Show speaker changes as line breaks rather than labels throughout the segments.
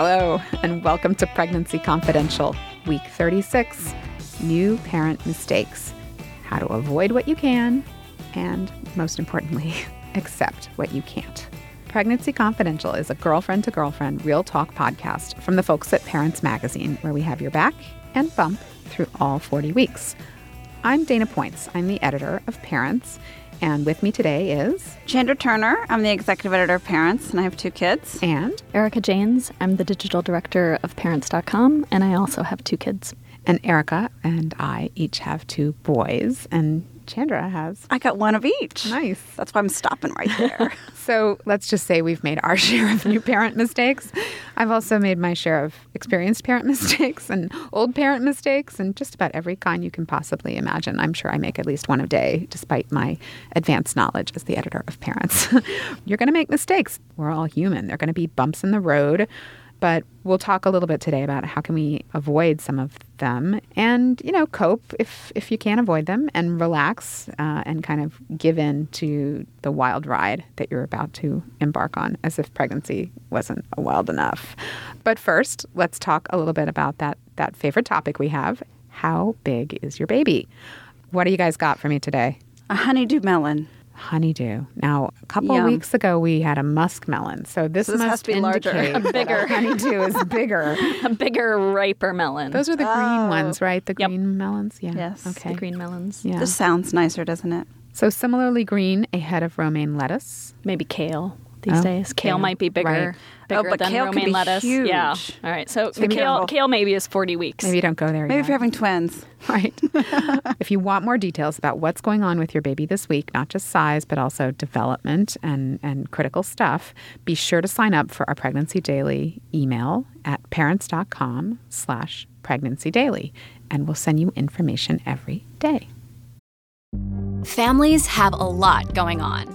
Hello, and welcome to Pregnancy Confidential, week 36 New Parent Mistakes. How to avoid what you can, and most importantly, accept what you can't. Pregnancy Confidential is a girlfriend to girlfriend real talk podcast from the folks at Parents Magazine, where we have your back and bump through all 40 weeks. I'm Dana Points. I'm the editor of Parents, and with me today is
Chandra Turner. I'm the executive editor of Parents, and I have two kids.
and
Erica Janes. I'm the digital director of parents.com, and I also have two kids.
and Erica and I each have two boys, and Chandra has
I got one of each.
Nice.
That's why I'm stopping right there.
So let's just say we've made our share of new parent mistakes. I've also made my share of experienced parent mistakes and old parent mistakes and just about every kind you can possibly imagine. I'm sure I make at least one a day, despite my advanced knowledge as the editor of Parents. You're going to make mistakes. We're all human. There are going to be bumps in the road. But we'll talk a little bit today about how can we avoid some of them and, you know, cope if, if you can't avoid them and relax uh, and kind of give in to the wild ride that you're about to embark on as if pregnancy wasn't wild enough. But first, let's talk a little bit about that, that favorite topic we have. How big is your baby? What do you guys got for me today?
a honeydew melon.
Honeydew. Now, a couple of
Yum.
weeks ago, we had a muskmelon. So this,
So this has
must
to be larger.
indicate that
Bigger.
honeydew is bigger.
A bigger, riper melon.
Those are the green oh. ones, right? The
Yep.
green melons. Yeah.
Yes.
Okay.
the green melons.
Yeah.
This sounds nicer, doesn't it?
So similarly green, a head of romaine lettuce.
Maybe kale these
Oh,
days. Kale,
kale.
might be bigger.
Right.
Bigger
Oh, but
than
kale can
romaine
be
lettuce. Yeah. All right. So the
be
kale,
careful.
kale maybe is 40 weeks.
Maybe don't go there
Maybe
yet.
if you're having twins.
right. if you want more details about what's going on with your baby this week, not just size, but also development and, and critical stuff, be sure to sign up for our Pregnancy Daily email at parents.com slash pregnancy daily, and we'll send you information every day.
Families have a lot going on.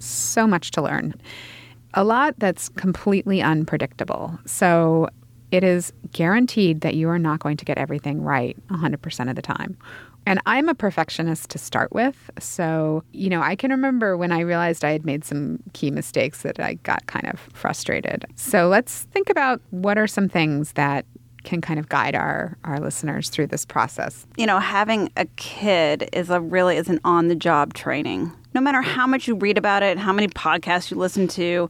so much to learn. A lot that's completely unpredictable. So it is guaranteed that you are not going to get everything right 100% of the time. And I'm a perfectionist to start with. So, you know, I can remember when I realized I had made some key mistakes that I got kind of frustrated. So let's think about what are some things that can kind of guide our, our listeners through this process.
You know, having a kid is a really is an on the job training. No matter how much you read about it, how many podcasts you listen to,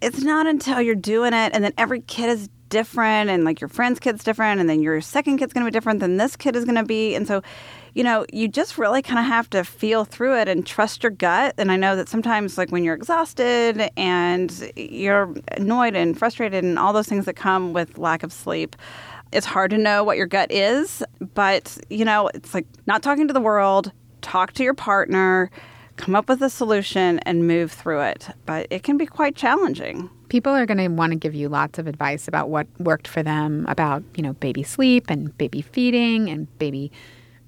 it's not until you're doing it and then every kid is different and like your friend's kid's different and then your second kid's going to be different than this kid is going to be. And so you know you just really kind of have to feel through it and trust your gut. And i know that sometimes like when you're exhausted and you're annoyed and frustrated and all those things that come with lack of sleep it's hard to know what your gut is. But you know it's like not talking to the world talk to your partner come up with a solution and move through it but it can be quite challenging
People are going to want to give you lots of advice about what worked for them about, you know, baby sleep and baby feeding and baby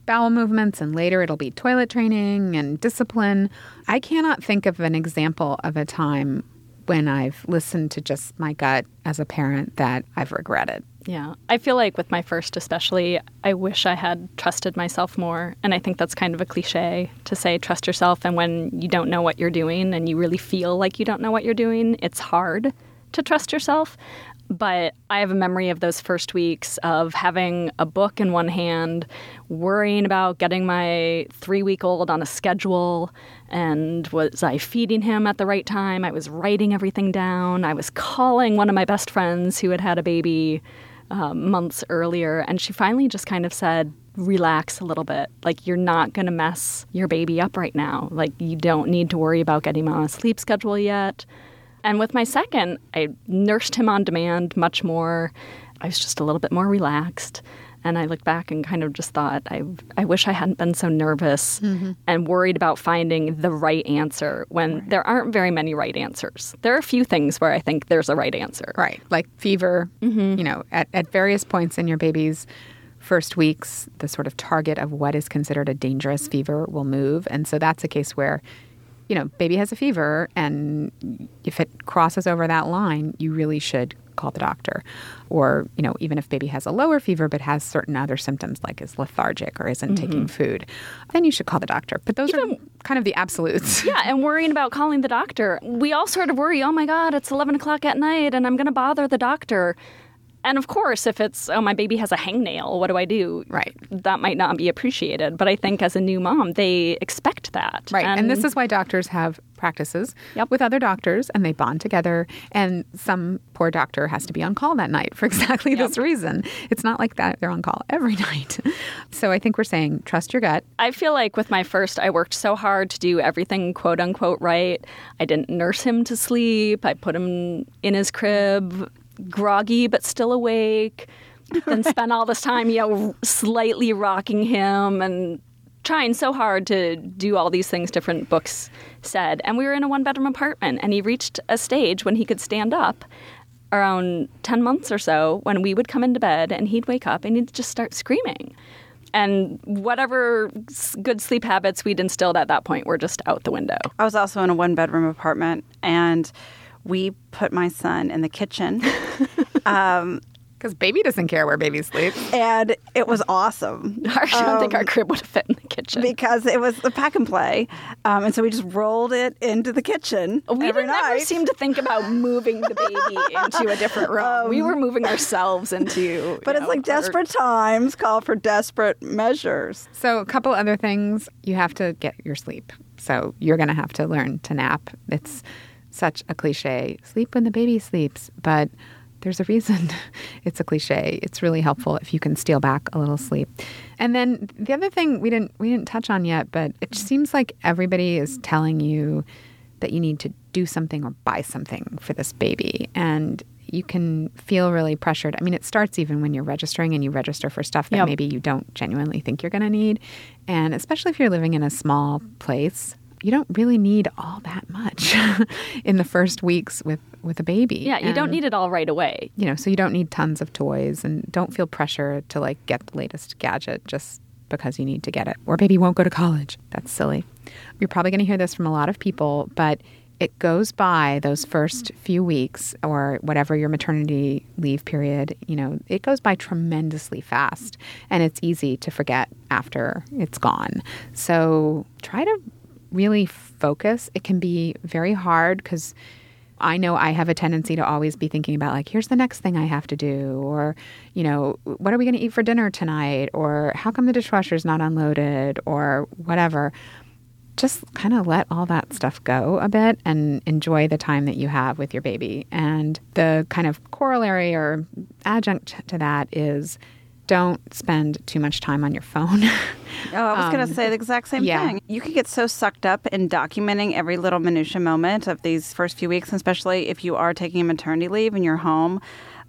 bowel movements and later it'll be toilet training and discipline. I cannot think of an example of a time when I've listened to just my gut as a parent that I've regretted.
Yeah. I feel like with my first, especially, I wish I had trusted myself more. And I think that's kind of a cliche to say trust yourself. And when you don't know what you're doing and you really feel like you don't know what you're doing, it's hard to trust yourself. But I have a memory of those first weeks of having a book in one hand, worrying about getting my three week old on a schedule. And was I feeding him at the right time? I was writing everything down. I was calling one of my best friends who had had a baby um, months earlier. And she finally just kind of said, relax a little bit. Like, you're not going to mess your baby up right now. Like, you don't need to worry about getting him on a sleep schedule yet. And with my second, I nursed him on demand much more. I was just a little bit more relaxed. And I look back and kind of just thought, I, I wish I hadn't been so nervous mm-hmm. and worried about finding the right answer when right. there aren't very many right answers. There are a few things where I think there's a right answer.
Right. Like fever, mm-hmm. you know, at, at various points in your baby's first weeks, the sort of target of what is considered a dangerous fever will move. And so that's a case where you know, baby has a fever, and if it crosses over that line, you really should call the doctor. Or, you know, even if baby has a lower fever but has certain other symptoms like is lethargic or isn't mm-hmm. taking food, then you should call the doctor. But those even, are kind of the absolutes.
Yeah, and worrying about calling the doctor. We all sort of worry, oh my God, it's 11 o'clock at night and I'm going to bother the doctor. And of course, if it's, oh, my baby has a hangnail, what do I do?
Right.
That might not be appreciated. But I think as a new mom, they expect that.
Right. And, and this is why doctors have practices yep. with other doctors and they bond together. And some poor doctor has to be on call that night for exactly yep. this reason. It's not like that they're on call every night. so I think we're saying trust your gut.
I feel like with my first, I worked so hard to do everything quote unquote right. I didn't nurse him to sleep, I put him in his crib groggy but still awake. then spent all this time, you know, slightly rocking him and trying so hard to do all these things different books said. And we were in a one bedroom apartment, and he reached a stage when he could stand up around 10 months or so when we would come into bed and he'd wake up and he'd just start screaming. And whatever good sleep habits we'd instilled at that point were just out the window.
I was also in a one bedroom apartment and we put my son in the kitchen.
um, because baby doesn't care where baby sleeps.
And it was awesome.
I don't um, think our um, crib would have fit in the kitchen.
Because it was the pack and play. Um, and so we just rolled it into the kitchen
we
every
night. never seem to think about moving the baby into a different room. Um, we were moving ourselves into.
But it's
know,
like desperate times call for desperate measures.
So, a couple other things. You have to get your sleep. So, you're going to have to learn to nap. It's such a cliche. Sleep when the baby sleeps, but there's a reason it's a cliche. It's really helpful if you can steal back a little sleep. And then the other thing we didn't we didn't touch on yet, but it seems like everybody is telling you that you need to do something or buy something for this baby. And you can feel really pressured. I mean, it starts even when you're registering and you register for stuff that yep. maybe you don't genuinely think you're going to need. And especially if you're living in a small place, you don't really need all that much in the first weeks with with a baby.
Yeah, you and, don't need it all right away.
You know, so you don't need tons of toys and don't feel pressure to like get the latest gadget just because you need to get it. Or baby won't go to college. That's silly. You're probably going to hear this from a lot of people, but it goes by those first few weeks or whatever your maternity leave period, you know, it goes by tremendously fast and it's easy to forget after it's gone. So try to really focus, it can be very hard because I know I have a tendency to always be thinking about, like, here's the next thing I have to do, or, you know, what are we going to eat for dinner tonight, or how come the dishwasher's not unloaded, or whatever. Just kind of let all that stuff go a bit and enjoy the time that you have with your baby. And the kind of corollary or adjunct to that is don't spend too much time on your phone. oh,
I was um, going to say the exact same yeah. thing. You could get so sucked up in documenting every little minutia moment of these first few weeks, especially if you are taking a maternity leave and you're home.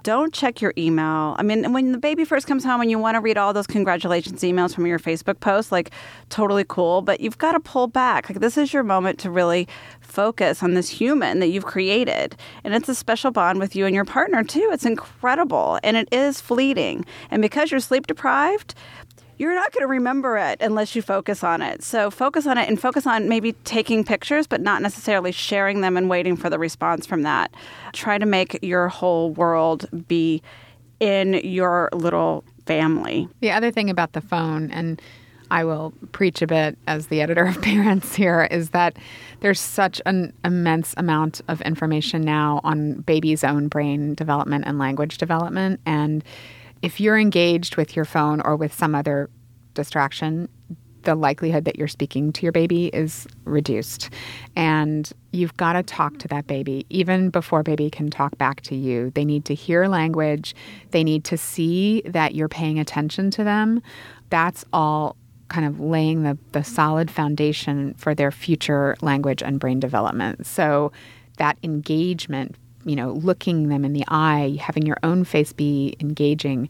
Don't check your email. I mean, when the baby first comes home and you want to read all those congratulations emails from your Facebook post, like totally cool, but you've got to pull back. Like, this is your moment to really focus on this human that you've created. And it's a special bond with you and your partner, too. It's incredible and it is fleeting. And because you're sleep deprived, you're not going to remember it unless you focus on it. So focus on it and focus on maybe taking pictures, but not necessarily sharing them and waiting for the response from that. Try to make your whole world be in your little family.
The other thing about the phone, and I will preach a bit as the editor of Parents here is that there's such an immense amount of information now on baby's own brain development and language development. And if you're engaged with your phone or with some other distraction, the likelihood that you're speaking to your baby is reduced. And you've got to talk to that baby even before baby can talk back to you. They need to hear language, they need to see that you're paying attention to them. That's all kind of laying the, the solid foundation for their future language and brain development. So that engagement, you know, looking them in the eye, having your own face be engaging,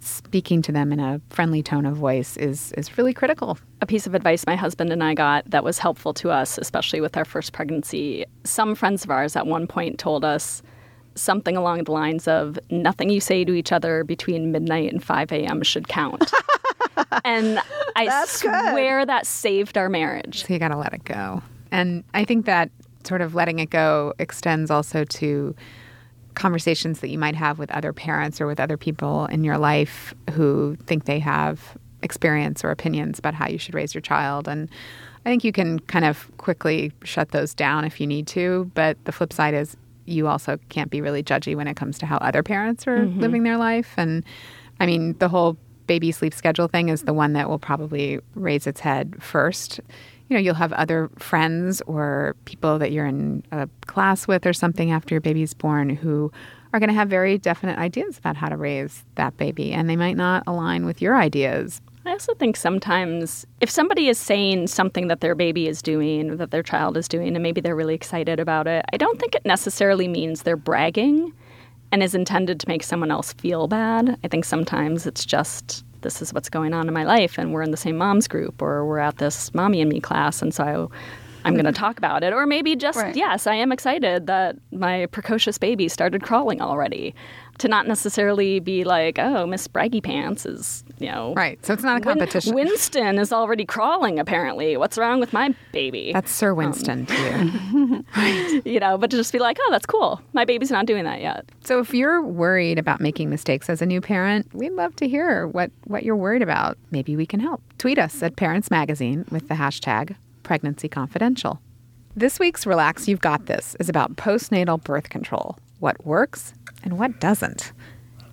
speaking to them in a friendly tone of voice is is really critical.
A piece of advice my husband and I got that was helpful to us, especially with our first pregnancy. Some friends of ours at one point told us something along the lines of nothing you say to each other between midnight and 5 a.m. should count. and I
That's good.
swear that saved our marriage.
So you got to let it go. And I think that sort of letting it go extends also to conversations that you might have with other parents or with other people in your life who think they have experience or opinions about how you should raise your child. And I think you can kind of quickly shut those down if you need to. But the flip side is you also can't be really judgy when it comes to how other parents are mm-hmm. living their life. And I mean, the whole baby sleep schedule thing is the one that will probably raise its head first. You know, you'll have other friends or people that you're in a class with or something after your baby's born who are going to have very definite ideas about how to raise that baby, and they might not align with your ideas.
I also think sometimes if somebody is saying something that their baby is doing, that their child is doing, and maybe they're really excited about it, I don't think it necessarily means they're bragging and is intended to make someone else feel bad. I think sometimes it's just this is what's going on in my life, and we're in the same mom's group, or we're at this mommy and me class, and so I'm going to talk about it. Or maybe just,
Right.
yes, I am excited that my precocious baby started crawling already. To not necessarily be like, oh, Miss Braggy Pants is, you know,
Right. So it's not a
Win-
competition.
Winston is already crawling, apparently. What's wrong with my baby?
That's Sir um, Winston to you.
you know, but to just be like, oh, that's cool. My baby's not doing that yet.
So if you're worried about making mistakes as a new parent, we'd love to hear what, what you're worried about. Maybe we can help. Tweet us at Parents Magazine with the hashtag Pregnancy Confidential. This week's Relax You've Got This is about postnatal birth control what works and what doesn't.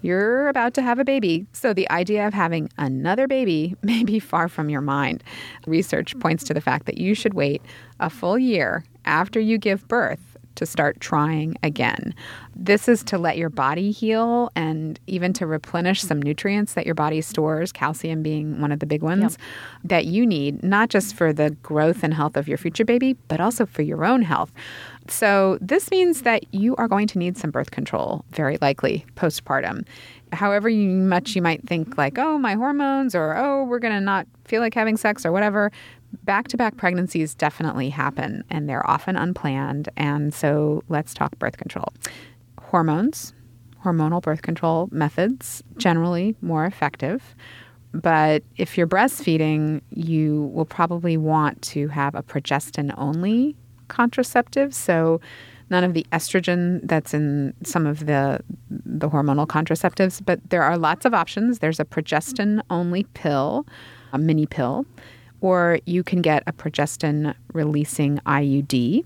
You're about to have a baby, so the idea of having another baby may be far from your mind. Research points to the fact that you should wait a full year after you give birth to start trying again. This is to let your body heal and even to replenish some nutrients that your body stores, calcium being one of the big ones, that you need, not just for the growth and health of your future baby, but also for your own health. So, this means that you are going to need some birth control, very likely postpartum. However much you might think, like, oh, my hormones, or oh, we're going to not feel like having sex, or whatever, back to back pregnancies definitely happen and they're often unplanned. And so, let's talk birth control. Hormones, hormonal birth control methods, generally more effective. But if you're breastfeeding, you will probably want to have a progestin only contraceptive. So none of the estrogen that's in some of the the hormonal contraceptives, but there are lots of options. There's a progestin only pill, a mini pill, or you can get a progestin releasing IUD.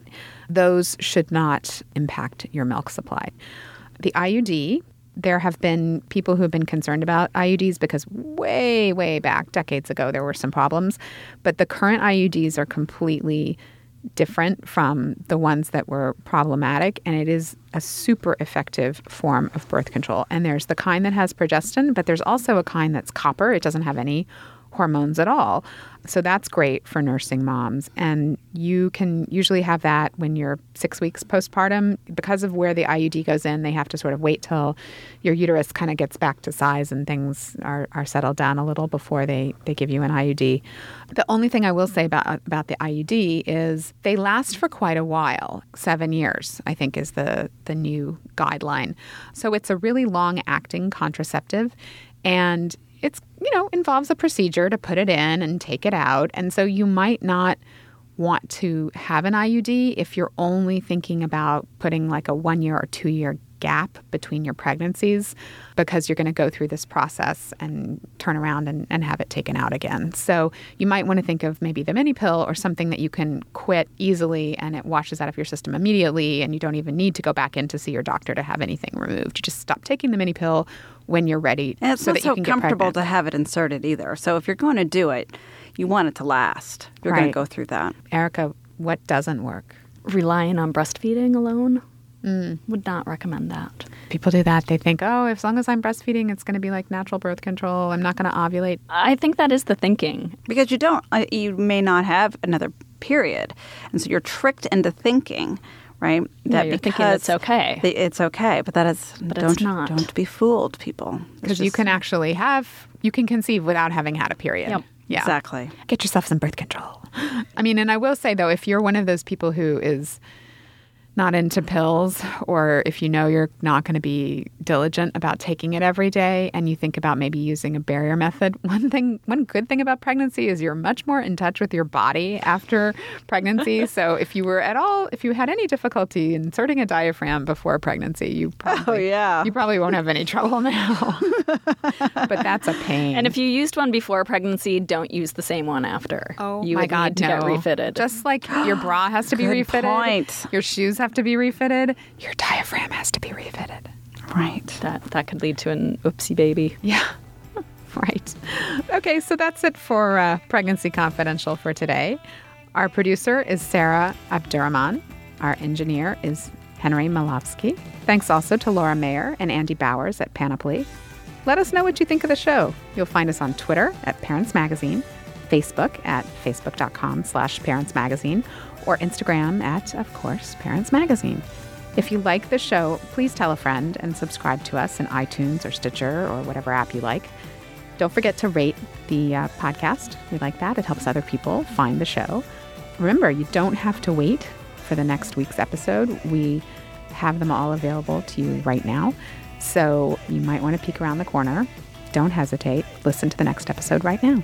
Those should not impact your milk supply. The IUD there have been people who have been concerned about IUDs because way, way back, decades ago, there were some problems. But the current IUDs are completely different from the ones that were problematic, and it is a super effective form of birth control. And there's the kind that has progestin, but there's also a kind that's copper. It doesn't have any hormones at all. So that's great for nursing moms. And you can usually have that when you're six weeks postpartum. Because of where the IUD goes in, they have to sort of wait till your uterus kind of gets back to size and things are, are settled down a little before they, they give you an IUD. The only thing I will say about, about the IUD is they last for quite a while. Seven years, I think, is the, the new guideline. So it's a really long acting contraceptive. And it's you know involves a procedure to put it in and take it out and so you might not want to have an IUD if you're only thinking about putting like a 1 year or 2 year gap between your pregnancies because you're going to go through this process and turn around and, and have it taken out again. So you might want to think of maybe the mini pill or something that you can quit easily and it washes out of your system immediately and you don't even need to go back in to see your doctor to have anything removed. You just stop taking the mini pill when you're ready
And it's
so
not
that you
so
can
comfortable to have it inserted either. So if you're going to do it, you want it to last. You're going to go through that.
Erica, what doesn't work?
Relying on breastfeeding alone would not recommend that.
People do that. They think, oh, as long as I'm breastfeeding, it's going to be like natural birth control. I'm not going to ovulate.
I think that is the thinking.
because you don't uh, you may not have another period and so you're tricked into thinking right
Yeah, you're thinking it's okay.
the- it's okay but that is
But it's
don't
not.
don't be fooled people
Because you can actually have, you can conceive without having had a period.
Yep.
Yeah.
exactly
Get yourself some birth control. I mean, and I will say though, if you're one of those people who is not into pills, or if you know you're not going to be diligent about taking it every day and you think about maybe using a barrier method, one thing, one good thing about pregnancy is you're much more in touch with your body after pregnancy. so if you were at all, if you had any difficulty inserting a diaphragm before pregnancy, you oh, probably, oh,
yeah.
you probably won't have any trouble now. but that's a pain.
And if you used one before pregnancy, don't use the same one after.
Oh
you
my
would
God,
need to
no.
get refitted.
Just like your bra has to be refitted,
point.
your shoes have to be refitted, your diaphragm has to be refitted.
right
that that could lead to an oopsie baby.
Yeah. Right. Okay, so that's it for uh, Pregnancy Confidential for today. Our producer is Sarah Abdurrahman. Our engineer is Henry Molofsky. Thanks also to Laura Mayer and Andy Bowers at Panoply. Let us know what you think of the show. You'll find us on Twitter at Parents Magazine, Facebook at facebook.com slash Parents Magazine, or Instagram at, of course, Parents Magazine. If you like the show, please tell a friend and subscribe to us in iTunes or Stitcher or whatever app you like. Don't forget to rate the uh, podcast. We like that. It helps other people find the show. Remember, you don't have to wait for the next week's episode. We have them all available to you right now. So you might want to peek around the corner. Don't hesitate. Listen to the next episode right now.